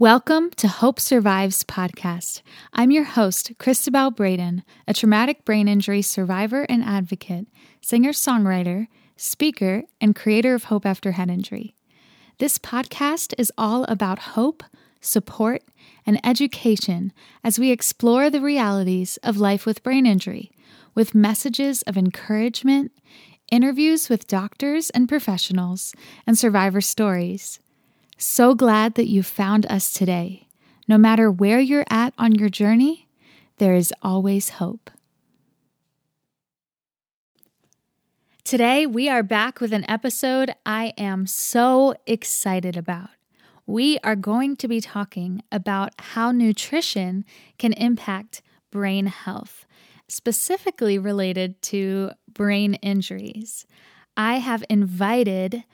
Welcome to Hope Survives podcast. I'm your host, Christabel Braden, a traumatic brain injury survivor and advocate, singer songwriter, speaker, and creator of Hope After Head Injury. This podcast is all about hope, support, and education as we explore the realities of life with brain injury with messages of encouragement, interviews with doctors and professionals, and survivor stories. So glad that you found us today. No matter where you're at on your journey, there is always hope. Today, we are back with an episode I am so excited about. We are going to be talking about how nutrition can impact brain health, specifically related to brain injuries. I have invited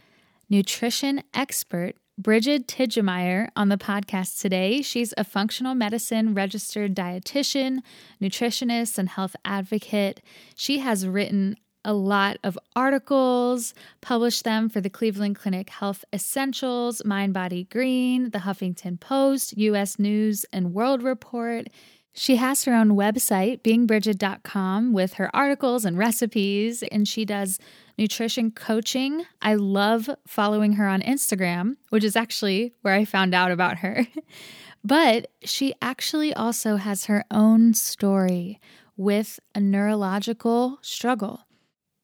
nutrition expert Brigid Titgemeier on the podcast today. She's a functional medicine registered dietitian, nutritionist, and health advocate. She has written a lot of articles, published them for the Cleveland Clinic Health Essentials, Mind Body Green, the Huffington Post, US News and World Report. She has her own website, beingbrigid.com, with her articles and recipes, and she does nutrition coaching. I love following her on Instagram, which is actually where I found out about her. but she actually also has her own story with a neurological struggle.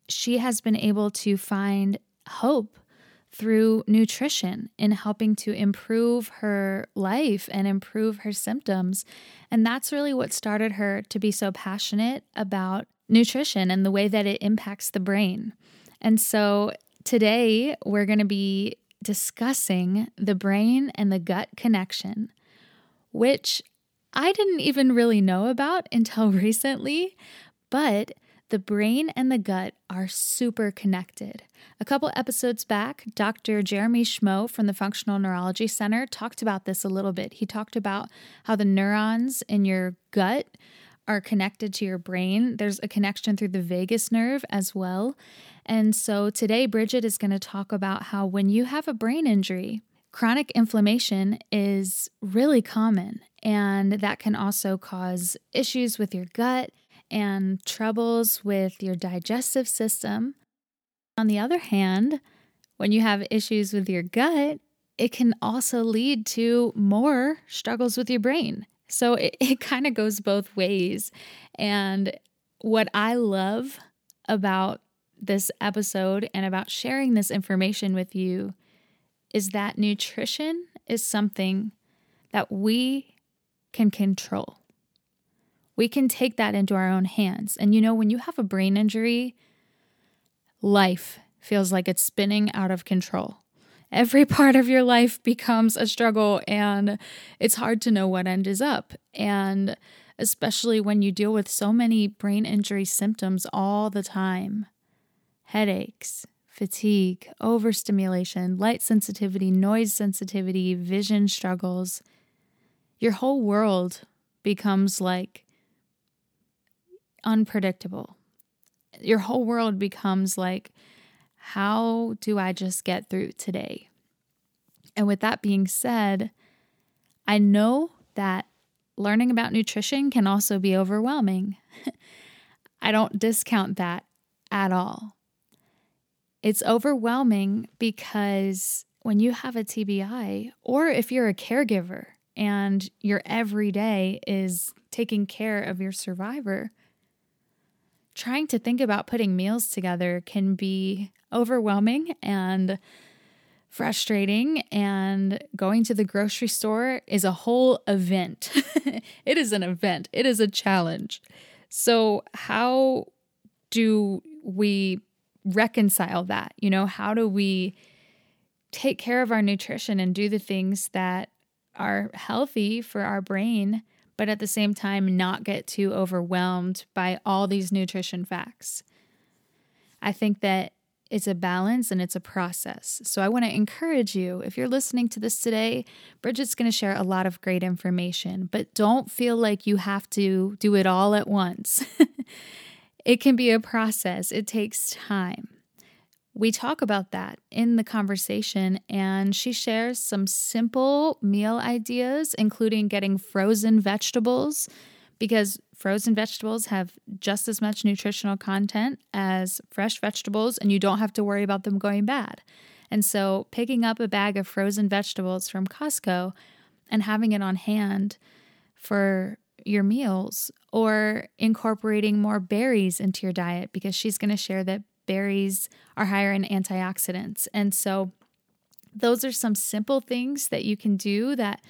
She has been able to find hope through nutrition in helping to improve her life and improve her symptoms. And that's really what started her to be so passionate about nutrition and the way that it impacts the brain. And so today we're going to be discussing the brain and the gut connection, which I didn't even really know about until recently, but the brain and the gut are super connected. A couple episodes back, Dr. Jeremy Schmoe from the Functional Neurology Center talked about this a little bit. He talked about how the neurons in your gut are connected to your brain. There's a connection through the vagus nerve as well. And so today, Brigid is going to talk about how when you have a brain injury, chronic inflammation is really common, and that can also cause issues with your gut and troubles with your digestive system. On the other hand, when you have issues with your gut, it can also lead to more struggles with your brain. So it, it kind of goes both ways. And what I love about this episode and about sharing this information with you is that nutrition is something that we can control we can take that into our own hands. And you know, when you have a brain injury, life feels like it's spinning out of control. Every part of your life becomes a struggle, and it's hard to know what end is up. And especially when you deal with so many brain injury symptoms all the time headaches, fatigue, overstimulation, light sensitivity, noise sensitivity, vision struggles. Your whole world becomes like unpredictable. Your whole world becomes like, how do I just get through today? And with that being said, I know that learning about nutrition can also be overwhelming. I don't discount that at all. It's overwhelming because when you have a TBI, or if you're a caregiver and your everyday is taking care of your survivor, trying to think about putting meals together can be overwhelming and frustrating and going to the grocery store is a whole event. it is an event. It is a challenge. So how do we reconcile that? You know, how do we take care of our nutrition and do the things that are healthy for our brain but at the same time, not get too overwhelmed by all these nutrition facts. I think that it's a balance and it's a process. So I want to encourage you if you're listening to this today, Brigid's going to share a lot of great information, but don't feel like you have to do it all at once. it can be a process, it takes time. We talk about that in the conversation, and she shares some simple meal ideas, including getting frozen vegetables, because frozen vegetables have just as much nutritional content as fresh vegetables, and you don't have to worry about them going bad. And so, picking up a bag of frozen vegetables from Costco and having it on hand for your meals, or incorporating more berries into your diet, because she's going to share that berries are higher in antioxidants. And so, those are some simple things that you can do that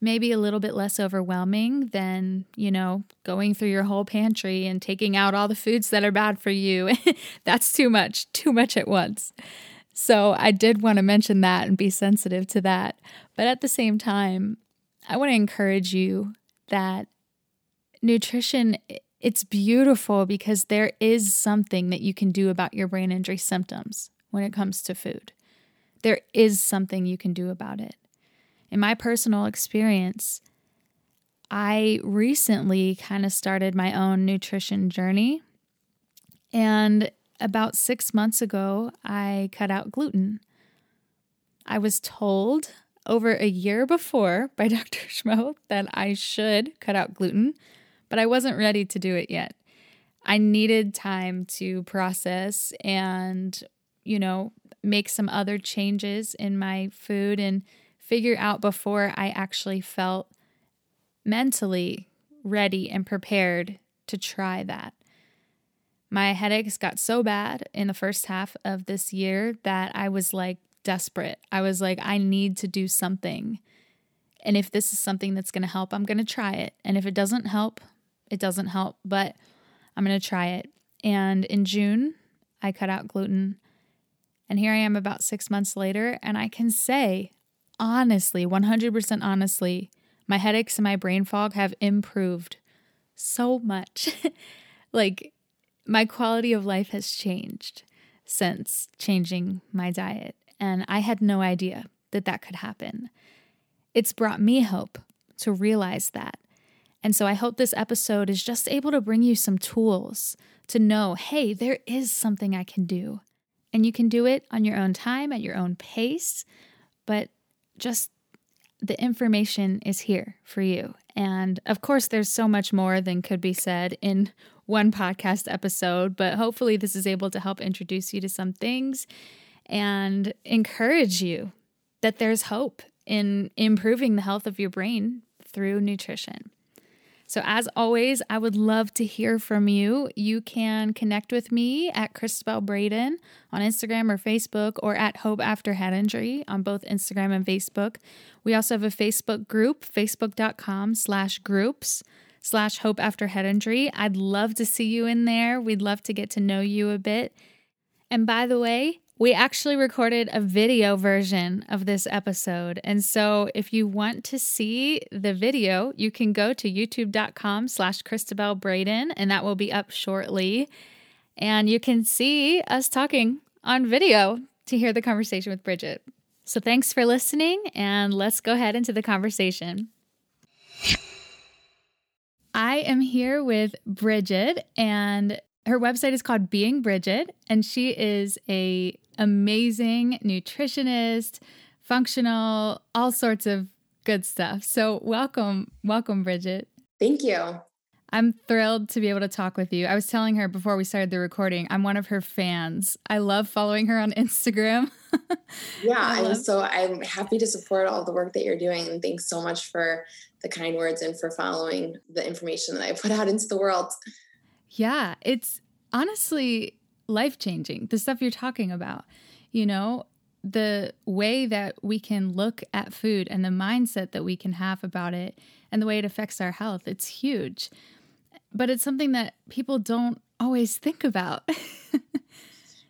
may be a little bit less overwhelming than, you know, going through your whole pantry and taking out all the foods that are bad for you. That's too much, too much at once. So I did want to mention that and be sensitive to that. But at the same time, I want to encourage you that nutrition it's beautiful because there is something that you can do about your brain injury symptoms when it comes to food. There is something you can do about it. In my personal experience, I recently kind of started my own nutrition journey. And about six months ago, I cut out gluten. I was told over a year before by Dr. Schmoe that I should cut out gluten but I wasn't ready to do it yet. I needed time to process and, you know, make some other changes in my food and figure out before I actually felt mentally ready and prepared to try that. My headaches got so bad in the first half of this year that I was like desperate. I was like, I need to do something. And if this is something that's going to help, I'm going to try it. And if it doesn't help, it doesn't help, but I'm going to try it. And in June, I cut out gluten. And here I am about six months later, and I can say, honestly, 100% honestly, my headaches and my brain fog have improved so much. like, my quality of life has changed since changing my diet. And I had no idea that that could happen. It's brought me hope to realize that. And so I hope this episode is just able to bring you some tools to know hey, there is something I can do. And you can do it on your own time, at your own pace, but just the information is here for you. And of course, there's so much more than could be said in one podcast episode, but hopefully, this is able to help introduce you to some things and encourage you that there's hope in improving the health of your brain through nutrition. So, as always, I would love to hear from you. You can connect with me at Christabel Braden on Instagram or Facebook or at Hope After Head Injury on both Instagram and Facebook. We also have a Facebook group, facebook.com slash groups slash Hope After Head Injury. I'd love to see you in there. We'd love to get to know you a bit. And by the way, we actually recorded a video version of this episode. And so if you want to see the video, you can go to youtube.com slash Christabel Braden, and that will be up shortly. And you can see us talking on video to hear the conversation with Brigid. So thanks for listening, and let's go ahead into the conversation. I am here with Brigid, and her website is called Being Brigid, and she is a amazing nutritionist, functional, all sorts of good stuff. So welcome, welcome, Brigid. Thank you. I'm thrilled to be able to talk with you. I was telling her before we started the recording, I'm one of her fans. I love following her on Instagram. yeah, love- and so I'm happy to support all the work that you're doing. And thanks so much for the kind words and for following the information that I put out into the world. Yeah, it's honestly life changing, the stuff you're talking about. You know, the way that we can look at food and the mindset that we can have about it and the way it affects our health, it's huge. But it's something that people don't always think about.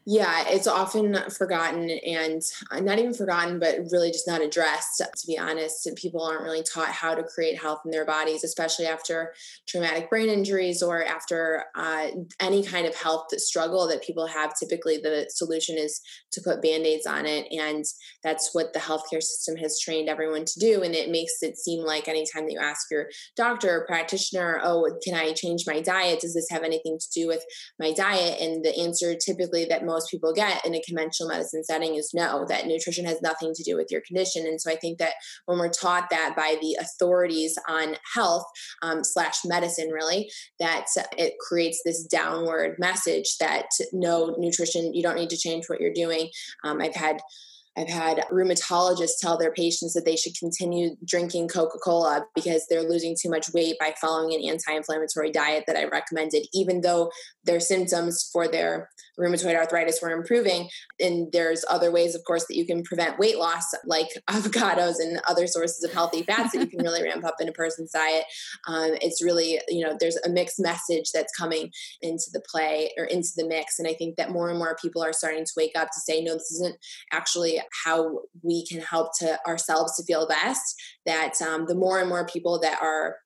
Yeah, it's often forgotten and uh, not even forgotten, but really just not addressed. To be honest, people aren't really taught how to create health in their bodies, especially after traumatic brain injuries or after uh, any kind of health struggle that people have. Typically, the solution is to put band aids on it. And that's what the healthcare system has trained everyone to do. And it makes it seem like anytime that you ask your doctor or practitioner, oh, can I change my diet? Does this have anything to do with my diet? And the answer typically that most most people get in a conventional medicine setting is no, that nutrition has nothing to do with your condition. And so I think that when we're taught that by the authorities on health um, slash medicine, really, that it creates this downward message that no nutrition, you don't need to change what you're doing. Um, I've had I've had rheumatologists tell their patients that they should continue drinking Coca Cola because they're losing too much weight by following an anti inflammatory diet that I recommended, even though their symptoms for their rheumatoid arthritis were improving. And there's other ways, of course, that you can prevent weight loss, like avocados and other sources of healthy fats that you can really ramp up in a person's diet. Um, it's really, you know, there's a mixed message that's coming into the play or into the mix. And I think that more and more people are starting to wake up to say, no, this isn't actually how we can help to ourselves to feel best that um, the more and more people that are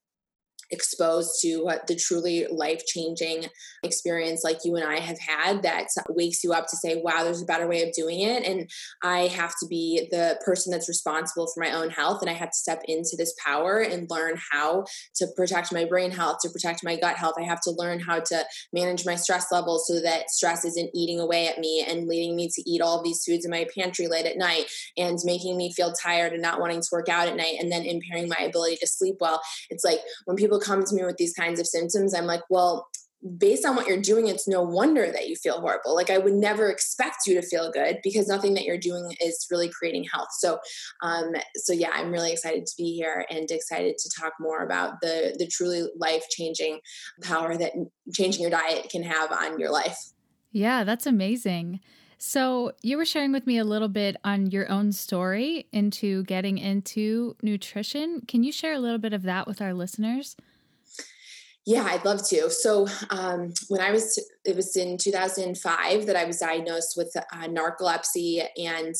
exposed to what the truly life changing experience like you and I have had that wakes you up to say, wow, there's a better way of doing it. And I have to be the person that's responsible for my own health. And I have to step into this power and learn how to protect my brain health, to protect my gut health. I have to learn how to manage my stress levels so that stress isn't eating away at me and leading me to eat all these foods in my pantry late at night and making me feel tired and not wanting to work out at night and then impairing my ability to sleep well. It's like when people people come to me with these kinds of symptoms, I'm like, well, based on what you're doing, it's no wonder that you feel horrible. Like I would never expect you to feel good because nothing that you're doing is really creating health. So, um, so yeah, I'm really excited to be here and excited to talk more about the the truly life changing power that changing your diet can have on your life. Yeah, that's amazing. So, you were sharing with me a little bit on your own story into getting into nutrition. Can you share a little bit of that with our listeners? Yeah, I'd love to. So, um, when I was, it was in 2005 that I was diagnosed with uh, narcolepsy and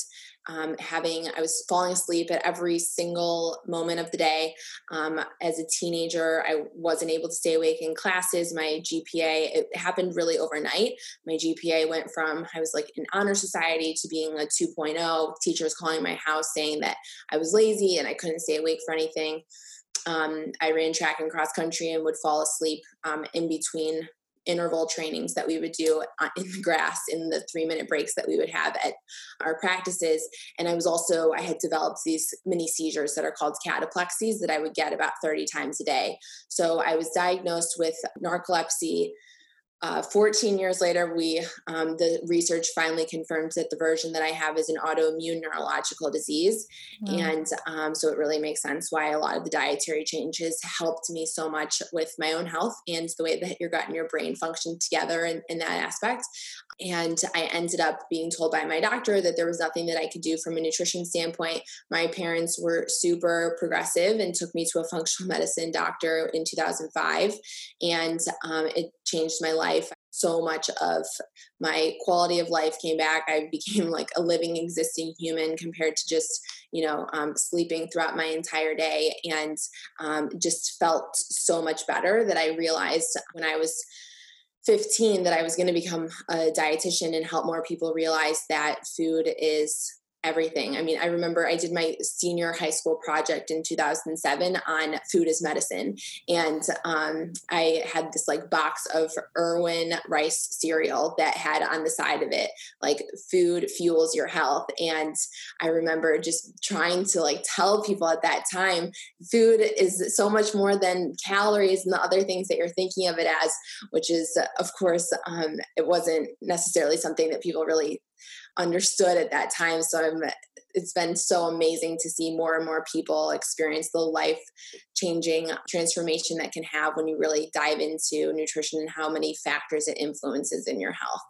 um, having i was falling asleep at every single moment of the day. Um, as a teenager i wasn't able to stay awake in classes. My gpa it happened really overnight. My gpa went from i was like in honor society to being a 2.0 teachers calling my house saying that i was lazy and i couldn't stay awake for anything. Um, I ran track and cross country and would fall asleep um, in between interval trainings that we would do uh, in the grass in the three minute breaks that we would have at our practices. And I was also, I had developed these mini seizures that are called cataplexies that I would get about 30 times a day. So I was diagnosed with narcolepsy uh, 14 years later, we um, the research finally confirms that the version that I have is an autoimmune neurological disease, wow. and um, so it really makes sense why a lot of the dietary changes helped me so much with my own health and the way that your gut and your brain function together in, in that aspect. And I ended up being told by my doctor that there was nothing that I could do from a nutrition standpoint. My parents were super progressive and took me to a functional medicine doctor in 2005, and um, it changed my life. So much of my quality of life came back. I became like a living, existing human compared to just, you know, um, sleeping throughout my entire day and um, just felt so much better that I realized when I was 15 that I was going to become a dietitian and help more people realize that food is everything. I mean, I remember I did my senior high school project in 2007 on food as medicine. And um, I had this like box of Erewhon rice cereal that had on the side of it, like food fuels your health. And I remember just trying to like tell people at that time, food is so much more than calories and the other things that you're thinking of it as, which is, of course, um, it wasn't necessarily something that people really understood at that time. So I'm, it's been so amazing to see more and more people experience the life changing transformation that can have when you really dive into nutrition and how many factors it influences in your health.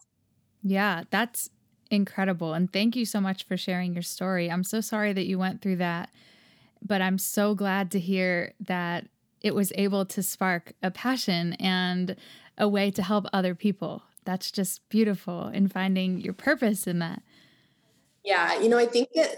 Yeah, that's incredible. And thank you so much for sharing your story. I'm so sorry that you went through that, but I'm so glad to hear that it was able to spark a passion and a way to help other people that's just beautiful in finding your purpose in that. Yeah, you know, I think that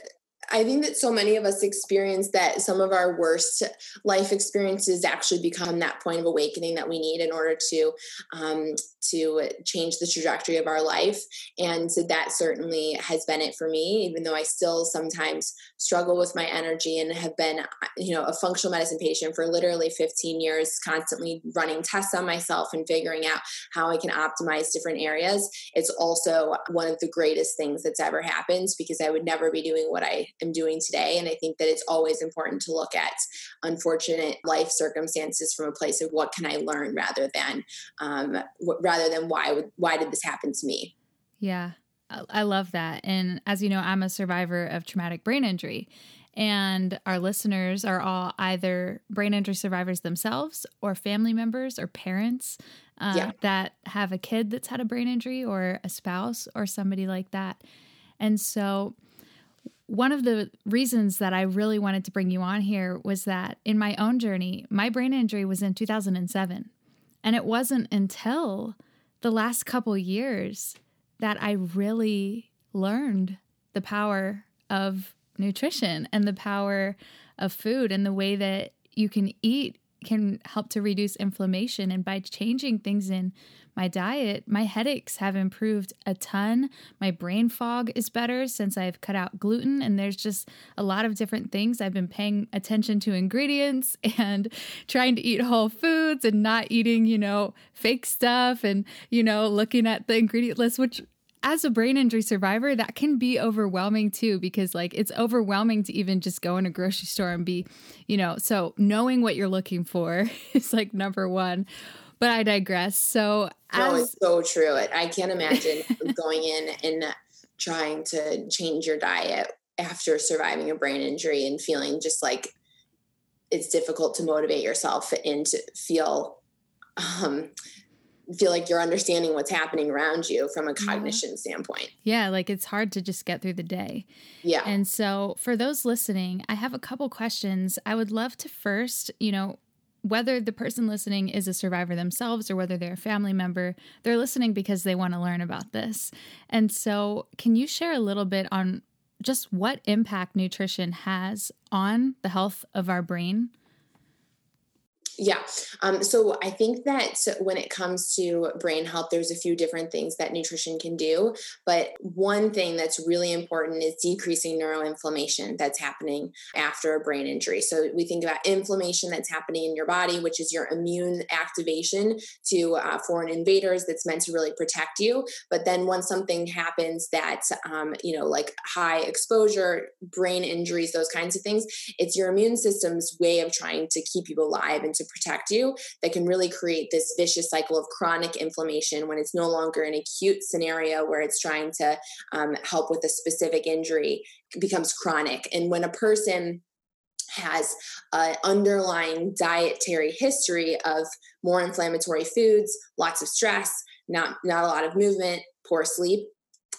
I think that so many of us experience that some of our worst life experiences actually become that point of awakening that we need in order to um, to change the trajectory of our life. And so that certainly has been it for me, even though I still sometimes struggle with my energy and have been, you know, a functional medicine patient for literally 15 years, constantly running tests on myself and figuring out how I can optimize different areas. It's also one of the greatest things that's ever happened because I would never be doing what I am doing today. And I think that it's always important to look at unfortunate life circumstances from a place of what can I learn rather than um, rather than why would why did this happen to me. Yeah, I love that. And as you know, I'm a survivor of traumatic brain injury. And our listeners are all either brain injury survivors themselves, or family members, or parents uh, yeah. that have a kid that's had a brain injury, or a spouse, or somebody like that. And so, one of the reasons that I really wanted to bring you on here was that in my own journey, my brain injury was in 2007. And it wasn't until the last couple years that I really learned the power of nutrition and the power of food and the way that you can eat can help to reduce inflammation. And by changing things in my diet, my headaches have improved a ton. My brain fog is better since I've cut out gluten. And there's just a lot of different things. I've been paying attention to ingredients and trying to eat whole foods and not eating, you know, fake stuff and, you know, looking at the ingredient list, which as a brain injury survivor, that can be overwhelming too, because like it's overwhelming to even just go in a grocery store and be, you know, so knowing what you're looking for is like number one. But I digress. So, no, as- it's so true. I can't imagine going in and trying to change your diet after surviving a brain injury and feeling just like it's difficult to motivate yourself and to feel um, feel like you're understanding what's happening around you from a mm-hmm. cognition yeah. standpoint. Yeah, like it's hard to just get through the day. Yeah. And so for those listening, I have a couple questions. I would love to first, you know, whether the person listening is a survivor themselves or whether they're a family member, they're listening because they want to learn about this. And so, can you share a little bit on just what impact nutrition has on the health of our brain? Yeah. Um, so I think that when it comes to brain health, there's a few different things that nutrition can do. But one thing that's really important is decreasing neuroinflammation that's happening after a brain injury. So we think about inflammation that's happening in your body, which is your immune activation to uh, foreign invaders that's meant to really protect you. But then once something happens that, um, you know, like high exposure, brain injuries, those kinds of things, it's your immune system's way of trying to keep you alive and to protect you that can really create this vicious cycle of chronic inflammation when it's no longer an acute scenario where it's trying to um, help with a specific injury becomes chronic. And when a person has an underlying dietary history of more inflammatory foods lots of stress not not a lot of movement poor sleep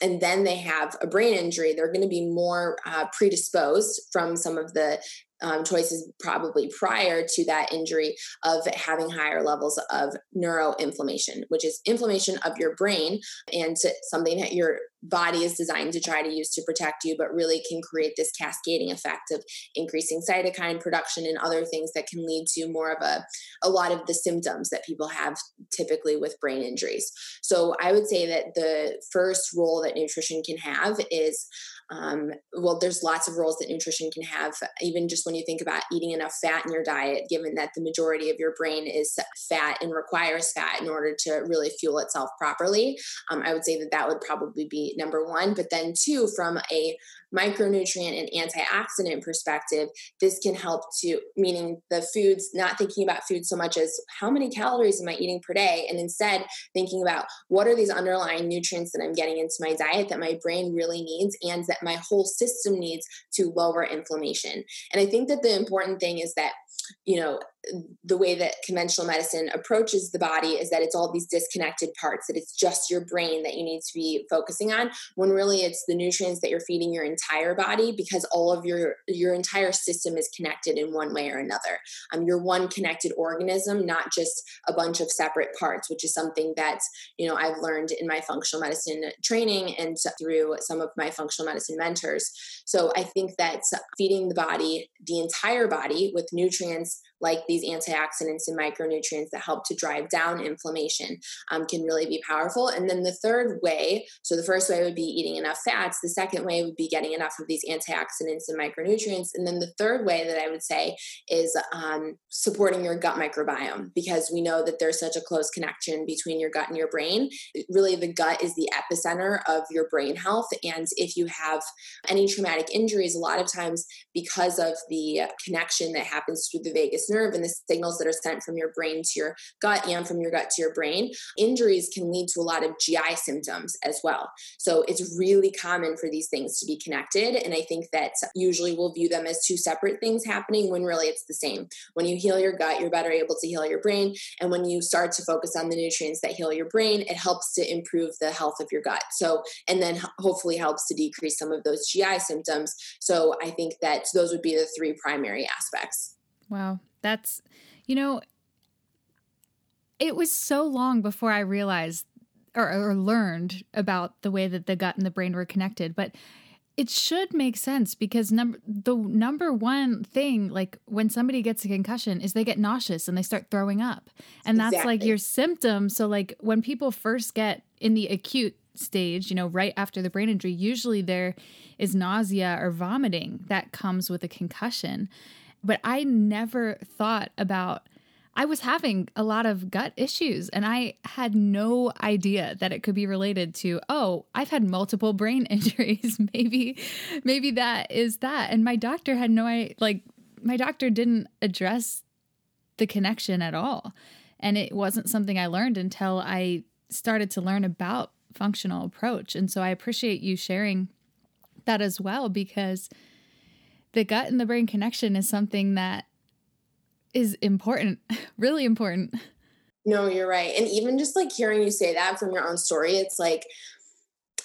and then they have a brain injury, they're going to be more uh, predisposed from some of the um, choices probably prior to that injury of having higher levels of neuroinflammation, which is inflammation of your brain and something that your body is designed to try to use to protect you, but really can create this cascading effect of increasing cytokine production and other things that can lead to more of a, a lot of the symptoms that people have typically with brain injuries. So I would say that the first role that nutrition can have is um, well, there's lots of roles that nutrition can have, even just when you think about eating enough fat in your diet, given that the majority of your brain is fat and requires fat in order to really fuel itself properly. Um, I would say that that would probably be number one. But then, two, from a micronutrient and antioxidant perspective, this can help to, meaning the foods, not thinking about food so much as how many calories am I eating per day, and instead thinking about what are these underlying nutrients that I'm getting into my diet that my brain really needs and that my whole system needs to lower inflammation. And I think that the important thing is that you know the way that conventional medicine approaches the body is that it's all these disconnected parts that it's just your brain that you need to be focusing on when really it's the nutrients that you're feeding your entire body because all of your your entire system is connected in one way or another. Um, you're one connected organism, not just a bunch of separate parts, which is something that you know I've learned in my functional medicine training and through some of my functional medicine mentors. So I think that feeding the body, the entire body, with nutrients like these antioxidants and micronutrients that help to drive down inflammation um, can really be powerful. And then the third way, so the first way would be eating enough fats. The second way would be getting enough of these antioxidants and micronutrients. And then the third way that I would say is um, supporting your gut microbiome because we know that there's such a close connection between your gut and your brain. Really, the gut is the epicenter of your brain health. And if you have any traumatic injuries, a lot of times because of the connection that happens through the vagus nerve and the signals that are sent from your brain to your gut and from your gut to your brain, injuries can lead to a lot of GI symptoms as well. So it's really common for these things to be connected. And I think that usually we'll view them as two separate things happening when really it's the same. When you heal your gut, you're better able to heal your brain. And when you start to focus on the nutrients that heal your brain, it helps to improve the health of your gut. So, and then hopefully helps to decrease some of those GI symptoms. So I think that those would be the three primary aspects. Wow. That's, you know, it was so long before I realized or, or, learned about the way that the gut and the brain were connected. But it should make sense because number the number one thing like when somebody gets a concussion is they get nauseous and they start throwing up and that's exactly. like your symptom so like when people first get in the acute stage you know right after the brain injury usually there is nausea or vomiting that comes with a concussion but I never thought about I was having a lot of gut issues and I had no idea that it could be related to, oh, I've had multiple brain injuries. maybe maybe that is that. And my doctor had no like my doctor didn't address the connection at all. And it wasn't something I learned until I started to learn about functional approach. And so I appreciate you sharing that as well because the gut and the brain connection is something that is important, really important. No, you're right. And even just like hearing you say that from your own story, it's like,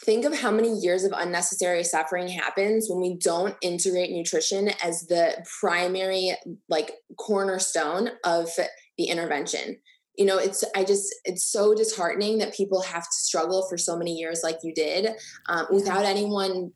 think of how many years of unnecessary suffering happens when we don't integrate nutrition as the primary like cornerstone of the intervention you know it's i just it's so disheartening that people have to struggle for so many years like you did um, without anyone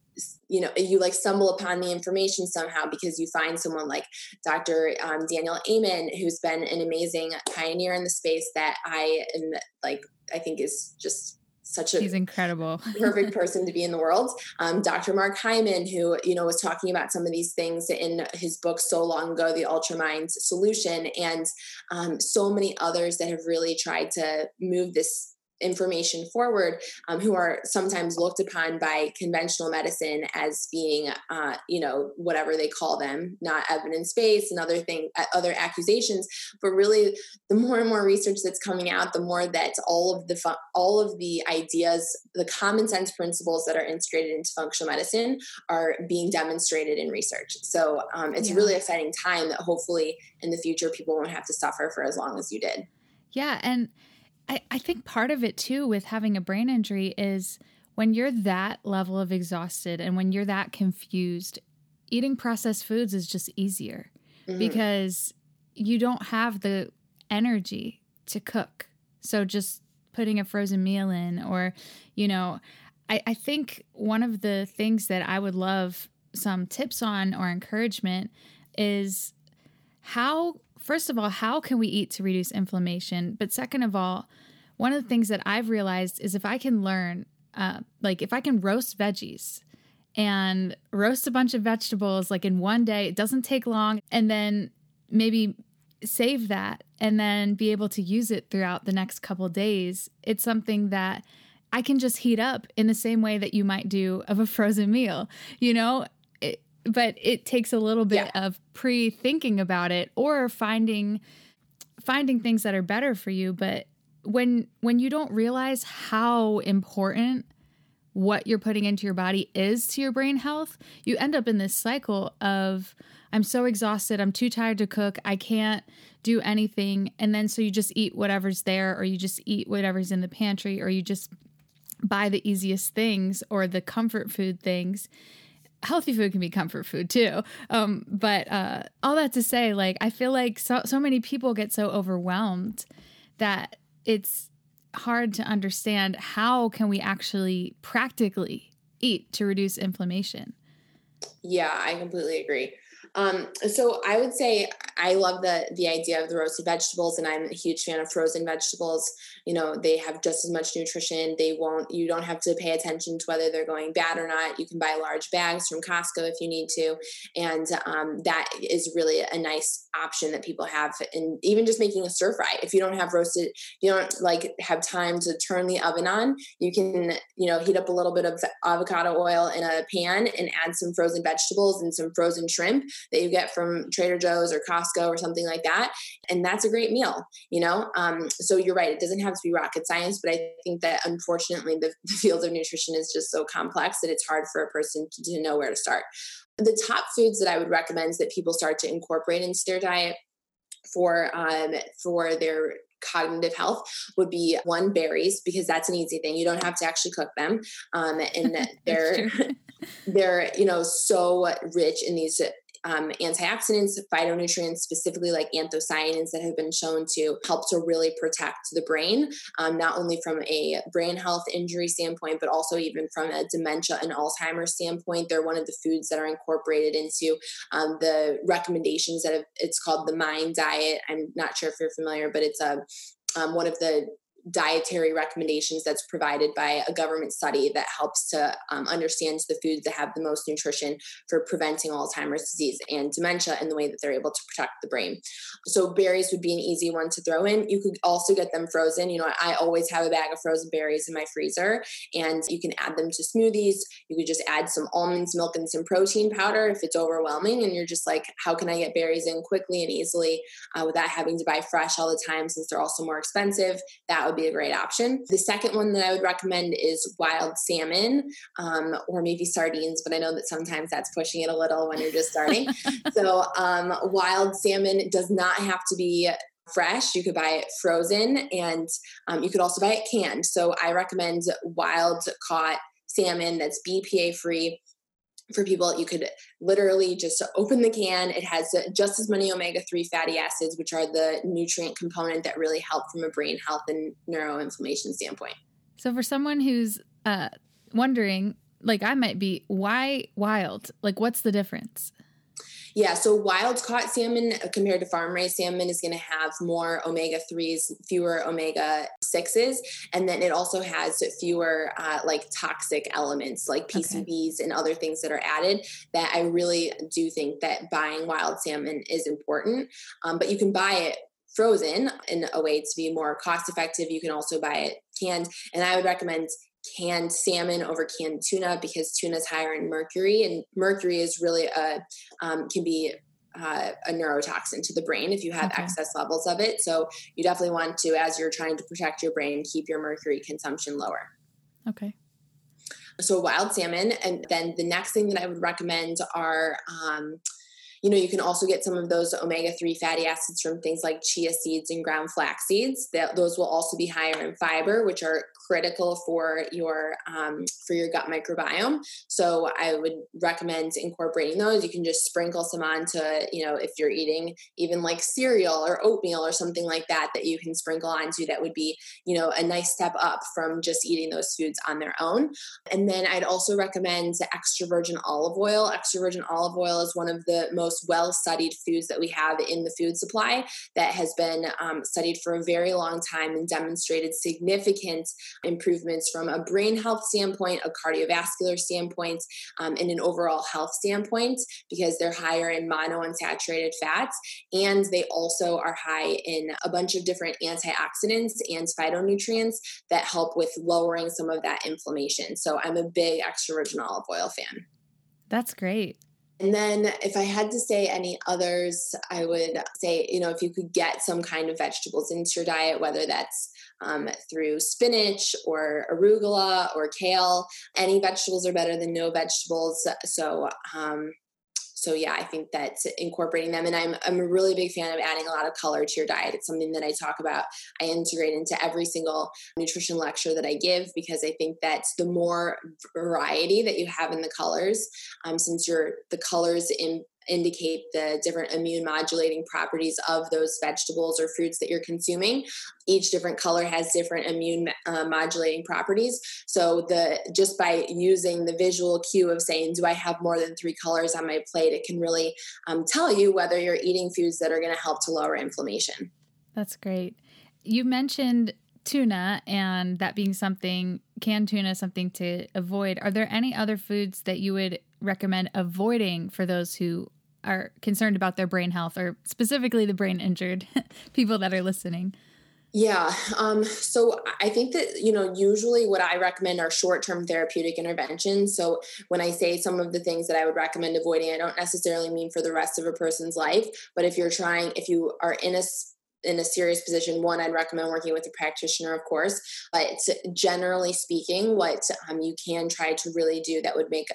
you know you like stumble upon the information somehow because you find someone like dr um, daniel amen who's been an amazing pioneer in the space that i am like i think is just such a he's incredible. perfect person to be in the world. Um, dr mark hyman who you know was talking about some of these things in his book so long ago the ultramind solution and um, so many others that have really tried to move this information forward um, who are sometimes looked upon by conventional medicine as being uh, you know whatever they call them not evidence-based and other thing uh, other accusations. But really the more and more research that's coming out the more that all of the fu- all of the ideas the common sense principles that are integrated into functional medicine are being demonstrated in research. So um, it's yeah. a really exciting time that hopefully in the future people won't have to suffer for as long as you did. Yeah and I, I think part of it too with having a brain injury is when you're that level of exhausted and when you're that confused, eating processed foods is just easier mm-hmm. because you don't have the energy to cook. So just putting a frozen meal in, or, you know, I, I think one of the things that I would love some tips on or encouragement is how first of all, how can we eat to reduce inflammation? But second of all, one of the things that I've realized is if I can learn, uh, like if I can roast veggies and roast a bunch of vegetables like in one day, it doesn't take long, and then maybe save that and then be able to use it throughout the next couple days, it's something that I can just heat up in the same way that you might do of a frozen meal, you know? But it takes a little bit yeah. of pre-thinking about it or finding finding things that are better for you. But when when you don't realize how important what you're putting into your body is to your brain health you end up in this cycle of i'm so exhausted. I'm too tired to cook. I can't do anything. And then so you just eat whatever's there or you just eat whatever's in the pantry or you just buy the easiest things or the comfort food things healthy food can be comfort food too. Um, but uh, all that to say, like I feel like so so many people get so overwhelmed that it's hard to understand how can we actually practically eat to reduce inflammation. Yeah, I completely agree. Um, so I would say I love the the idea of the roasted vegetables, and I'm a huge fan of frozen vegetables. You know, they have just as much nutrition. They won't. You don't have to pay attention to whether they're going bad or not. You can buy large bags from Costco if you need to, and um, that is really a nice option that people have. And even just making a stir fry, if you don't have roasted, you don't like have time to turn the oven on. You can you know heat up a little bit of avocado oil in a pan and add some frozen vegetables and some frozen shrimp that you get from Trader Joe's or Costco or something like that. And that's a great meal, you know? Um, so you're right, it doesn't have to be rocket science, but I think that unfortunately the, the field of nutrition is just so complex that it's hard for a person to, to know where to start. The top foods that I would recommend that people start to incorporate into their diet for um, for their cognitive health would be one berries because that's an easy thing you don't have to actually cook them um, and they're they're you know so rich in these um, antioxidants, phytonutrients, specifically like anthocyanins that have been shown to help to really protect the brain, um, not only from a brain health injury standpoint, but also even from a dementia and Alzheimer's standpoint. They're one of the foods that are incorporated into um, the recommendations that have, it's called the Mind Diet. I'm not sure if you're familiar, but it's a um, one of the dietary recommendations that's provided by a government study that helps to um, understand the foods that have the most nutrition for preventing Alzheimer's disease and dementia and the way that they're able to protect the brain. So berries would be an easy one to throw in. You could also get them frozen. You know, I always have a bag of frozen berries in my freezer and you can add them to smoothies. You could just add some almonds, milk, and some protein powder if it's overwhelming and you're just like, how can I get berries in quickly and easily uh, without having to buy fresh all the time since they're also more expensive? That would be a great option. The second one that I would recommend is wild salmon um, or maybe sardines, but I know that sometimes that's pushing it a little when you're just starting. so, um, wild salmon does not have to be fresh. You could buy it frozen and um, you could also buy it canned. So, I recommend wild caught salmon that's BPA free for people you could literally just open the can. It has just as many omega-3 fatty acids which are the nutrient component that really help from a brain health and neuroinflammation standpoint. So for someone who's uh, wondering like i might be why wild? Like what's the difference yeah, so wild caught salmon compared to farm raised salmon is going to have more omega 3s, fewer omega 6s, and then it also has fewer uh, like toxic elements like PCBs okay. and other things that are added. That I really do think that buying wild salmon is important. Um, but you can buy it frozen in a way to be more cost effective. You can also buy it canned, and I would recommend canned salmon over canned tuna because tuna is higher in mercury, and mercury is really a um, can be uh, a neurotoxin to the brain if you have okay. excess levels of it. So you definitely want to, as you're trying to protect your brain, keep your mercury consumption lower. Okay. So wild salmon, and then the next thing that I would recommend are. Um, you know, you can also get some of those omega 3 fatty acids from things like chia seeds and ground flax seeds. That those will also be higher in fiber, which are critical for your um, for your gut microbiome. So I would recommend incorporating those. You can just sprinkle some onto, you know, if you're eating even like cereal or oatmeal or something like that, that you can sprinkle onto. That would be, you know, a nice step up from just eating those foods on their own. And then I'd also recommend extra virgin olive oil. Extra virgin olive oil is one of the most most well studied foods that we have in the food supply that has been um, studied for a very long time and demonstrated significant improvements from a brain health standpoint, a cardiovascular standpoint, um, and an overall health standpoint because they're higher in monounsaturated fats and they also are high in a bunch of different antioxidants and phytonutrients that help with lowering some of that inflammation. So I'm a big extra virgin olive oil fan. That's great. And then, if I had to say any others, I would say, you know, if you could get some kind of vegetables into your diet, whether that's um, through spinach or arugula or kale, any vegetables are better than no vegetables. So, um, so yeah, I think that incorporating them, and I'm I'm a really big fan of adding a lot of color to your diet. It's something that I talk about. I integrate into every single nutrition lecture that I give because I think that the more variety that you have in the colors, um, since your the colors in indicate the different immune modulating properties of those vegetables or fruits that you're consuming. Each different color has different immune uh, modulating properties. So the just by using the visual cue of saying, "Do I have more than three colors on my plate?" it can really um, tell you whether you're eating foods that are going to help to lower inflammation. That's great. You mentioned tuna and that being something canned tuna something to avoid are there any other foods that you would recommend avoiding for those who are concerned about their brain health or specifically the brain injured people that are listening? Yeah. Um, so I think that, you know, usually what I recommend are short term therapeutic interventions. So when I say some of the things that I would recommend avoiding, I don't necessarily mean for the rest of a person's life. But if you're trying, if you are in a in a serious position, one, I'd recommend working with a practitioner, of course. But generally speaking, what um, you can try to really do that would make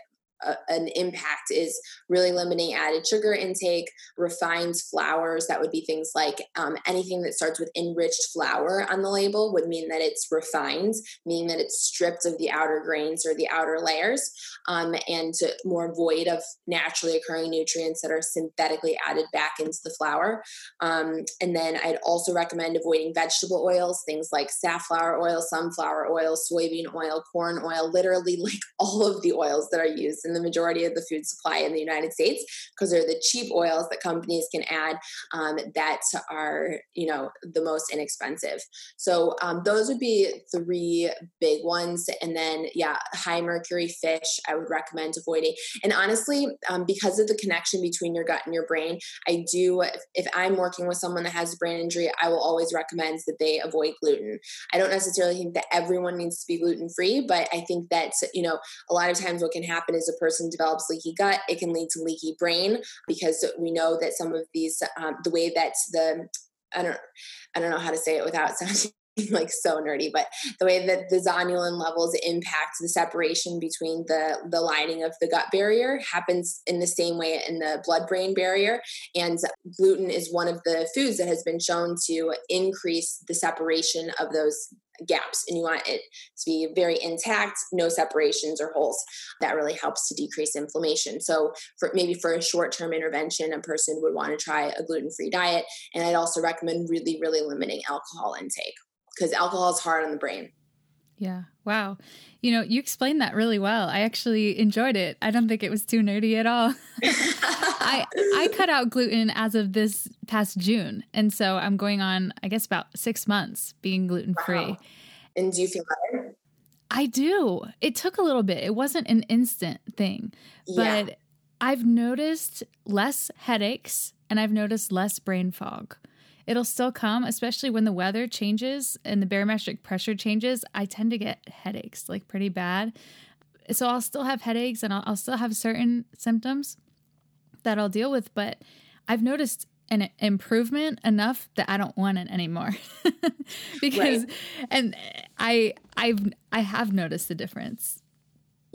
an impact is really limiting added sugar intake, refined flours. That would be things like um, anything that starts with enriched flour on the label would mean that it's refined, meaning that it's stripped of the outer grains or the outer layers, um, and more void of naturally occurring nutrients that are synthetically added back into the flour. Um, and then I'd also recommend avoiding vegetable oils, things like safflower oil, sunflower oil, soybean oil, corn oil, literally like all of the oils that are used in the majority of the food supply in the United States because they're the cheap oils that companies can add um, that are, you know, the most inexpensive. So um, those would be three big ones. And then, yeah, high mercury fish, I would recommend avoiding. And honestly, um, because of the connection between your gut and your brain, I do, if, I'm working with someone that has a brain injury, I will always recommend that they avoid gluten. I don't necessarily think that everyone needs to be gluten free, but I think that, you know, a lot of times what can happen is a person develops leaky gut, it can lead to leaky brain because we know that some of these, um, the way that the I don't I don't know how to say it without sounding like so nerdy, but the way that the zonulin levels impact the separation between the the lining of the gut barrier happens in the same way in the blood brain barrier. And gluten is one of the foods that has been shown to increase the separation of those gaps and you want it to be very intact no separations or holes. That really helps to decrease inflammation. So for maybe for a short-term intervention a person would want to try a gluten-free diet and i'd also recommend really really limiting alcohol intake because alcohol is hard on the brain yeah wow you know you explained that really well i actually enjoyed it i don't think it was too nerdy at all I I cut out gluten as of this past June, and so I'm going on I guess about six months being gluten free. Wow. And do you feel better? I do. It took a little bit. It wasn't an instant thing, yeah. but I've noticed less headaches and I've noticed less brain fog. It'll still come, especially when the weather changes and the barometric pressure changes. I tend to get headaches like pretty bad. So I'll still have headaches and I'll, I'll still have certain symptoms, that I'll deal with, but I've noticed an improvement enough that I don't want it anymore. because right. and I I've I have noticed the difference.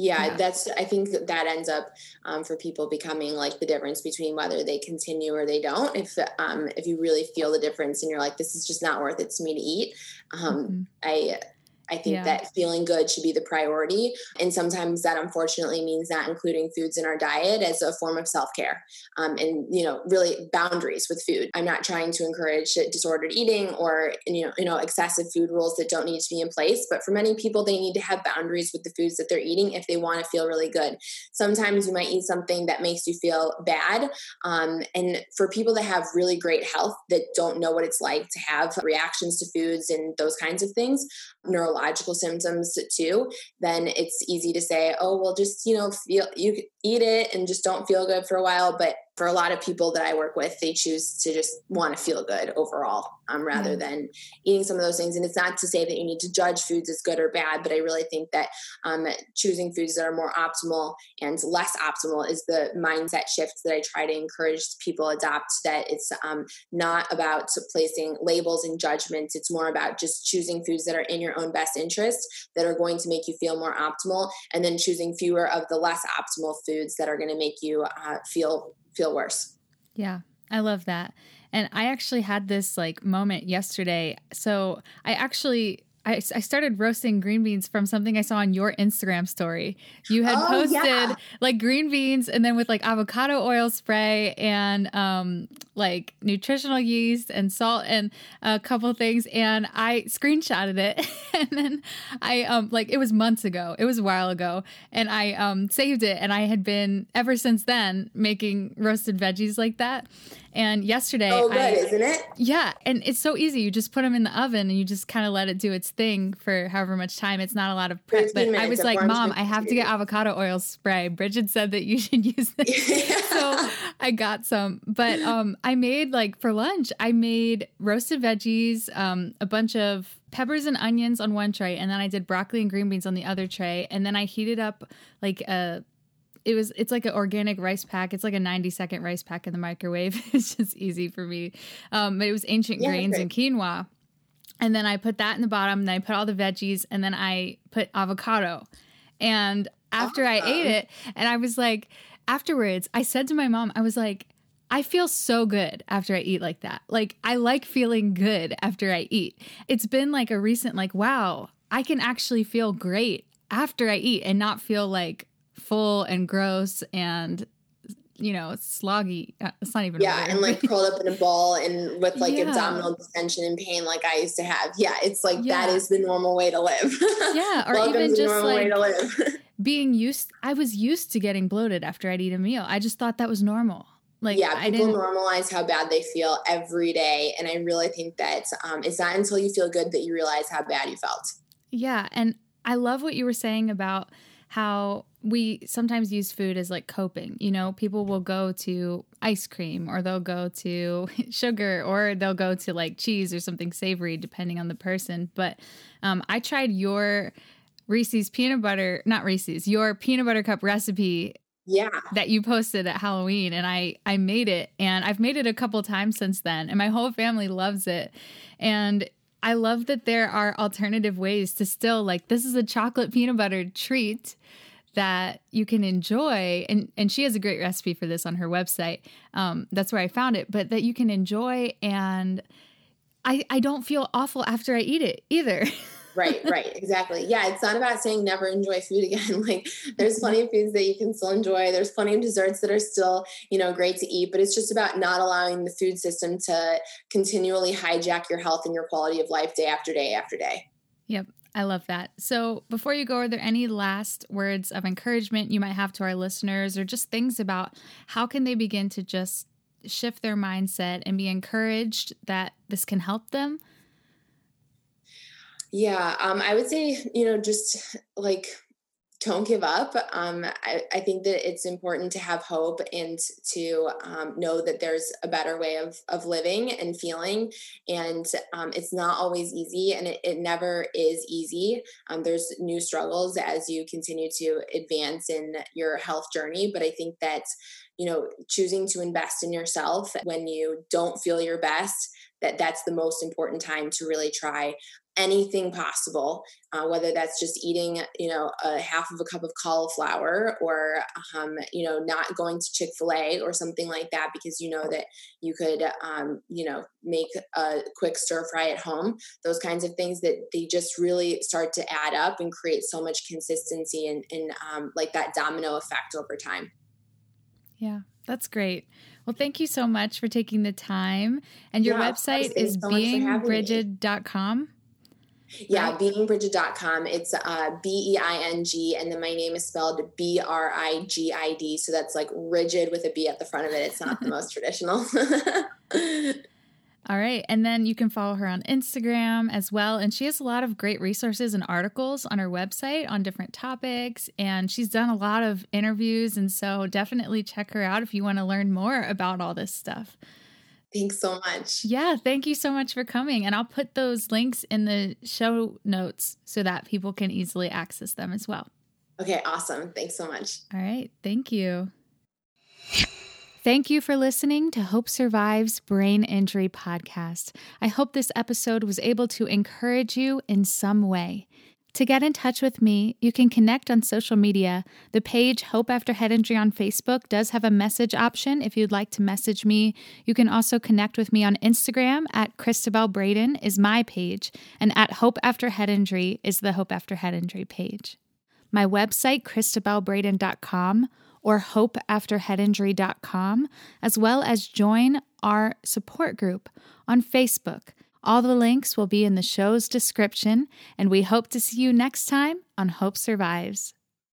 Yeah, yeah, that's i think that ends up um, for people becoming like the difference between whether they continue or they don't. If um, if you really feel the difference and you're like this is just not worth it. To me to eat. Um, mm-hmm. i I think yeah. that feeling good should be the priority. And sometimes that unfortunately means not including foods in our diet as a form of self care um, and, you know, really boundaries with food. I'm not trying to encourage disordered eating or, you know, you know, excessive food rules that don't need to be in place. But for many people, they need to have boundaries with the foods that they're eating if they want to feel really good. Sometimes you might eat something that makes you feel bad. Um, and for people that have really great health that don't know what it's like to have reactions to foods and those kinds of things, neurological symptoms too, then it's easy to say, oh, well, just, you know, feel, you eat it and just don't feel good for a while. But for a lot of people that I work with, they choose to just want to feel good overall um, rather mm-hmm. than eating some of those things. And it's not to say that you need to judge foods as good or bad, but I really think that um, choosing foods that are more optimal and less optimal is the mindset shift that I try to encourage people adopt. That it's um, not about placing labels and judgments. It's more about just choosing foods that are in your own best interest that are going to make you feel more optimal, and then choosing fewer of the less optimal foods that are going to make you uh, feel feel worse. Yeah, I love that. And I actually had this like moment yesterday. So I actually I, I started roasting green beans from something I saw on your Instagram story. You had oh, posted yeah. like green beans and then with like avocado oil spray and um, like nutritional yeast and salt and a couple things. And I screenshotted it and then I um, like it was months ago. It was a while ago, and I um, saved it. And I had been ever since then making roasted veggies like that. And yesterday, oh, good, I, isn't it? Yeah, and it's so easy. You just put them in the oven and you just kind of let it do its thing for however much time. It's not a lot of prep. But I was like, Mom, I have to get avocado oil spray. Brigid said that you should use this, so I got some. But um, I made like for lunch, I made roasted veggies, um, a bunch of peppers and onions on one tray, and then I did broccoli and green beans on the other tray, and then I heated up like a it was it's like an organic rice pack. It's like a 90 second rice pack in the microwave. it's just easy for me. Um, but it was ancient yeah, grains and quinoa. And then I put that in the bottom, then I put all the veggies, and then I put avocado. And after I ate it, and I was like, afterwards, I said to my mom, I was like, I feel so good after I eat like that. Like, I like feeling good after I eat. It's been like a recent, like, wow, I can actually feel great after I eat and not feel like, full and gross and you know, sloggy. Uh, it's not even yeah, and like curled up in a ball and with like yeah. abdominal distension and pain, like I used to have. Yeah, it's like yeah. that is the normal way to live. Yeah, or even just like being used. I was used to getting bloated after I'd eat a meal. I just thought that was normal. Like yeah, people normalize how bad they feel every day, and I really think that um, it's not until you feel good that you realize how bad you felt. Yeah, and I love what you were saying about how we sometimes use food as like coping. You know, people will go to ice cream or they'll go to sugar or they'll go to like cheese or something savory, depending on the person. But um, I tried your Reese's peanut butter, not Reese's, your peanut butter cup recipe. Yeah. That you posted at Halloween and I I made it and I've made it a couple times since then and my whole family loves it. And I love that there are alternative ways to still like this is a chocolate peanut butter treat that you can enjoy and and she has a great recipe for this on her website. Um, that's where i found it but that you can enjoy and i i don't feel awful after i eat it either. Right right exactly. Yeah it's not about saying never enjoy food again. Like there's plenty of foods that you can still enjoy. There's plenty of desserts that are still you know great to eat but it's just about not allowing the food system to continually hijack your health and your quality of life day after day after day. Yep. I love that. So, before you go, are there any last words of encouragement you might have to our listeners or just things about how can they begin to just shift their mindset and be encouraged that this can help them? Yeah, um, I would say, you know, just like don't give up. Um, I, I, think that it's important to have hope and to um, know that there's a better way of, of living and feeling. And um, it's not always easy, and it, it never is easy. Um, there's new struggles as you continue to advance in your health journey. But I think that, you know, choosing to invest in yourself when you don't feel your best that that's the most important time to really try anything possible, uh, whether that's just eating, you know, a half of a cup of cauliflower or, um, you know, not going to Chick fil A or something like that because you know that you could, um, you know, make a quick stir fry at home. Those kinds of things that they just really start to add up and create so much consistency and, and um, like that domino effect over time. Yeah, that's great. Well, thank you so much for taking the time. And your yeah, website is so beingbrigid.com. Yeah, right? beingbrigid.com. It's uh, B E I N G, and then my name is spelled B R I G I D. So that's like rigid with a B at the front of it. It's not the most traditional. All right. And then you can follow her on Instagram as well. And she has a lot of great resources and articles on her website on different topics. And she's done a lot of interviews. And so definitely check her out if you want to learn more about all this stuff. Thanks so much. Yeah, thank you so much for coming. And I'll put those links in the show notes so that people can easily access them as well. Okay, awesome. Thanks so much. All right, thank you. Thank you for listening to Hope Survives Brain Injury Podcast. I hope this episode was able to encourage you in some way. To get in touch with me, you can connect on social media. The page Hope After Head Injury on Facebook does have a message option if you'd like to message me. You can also connect with me on Instagram at Christabel Braden is my page, and at Hope After Head Injury is the Hope After Head Injury page. My website, christabelbraden.com, or hopeafterheadinjury.com, as well as join our support group on Facebook. All the links will be in the show's description, and we hope to see you next time on Hope Survives.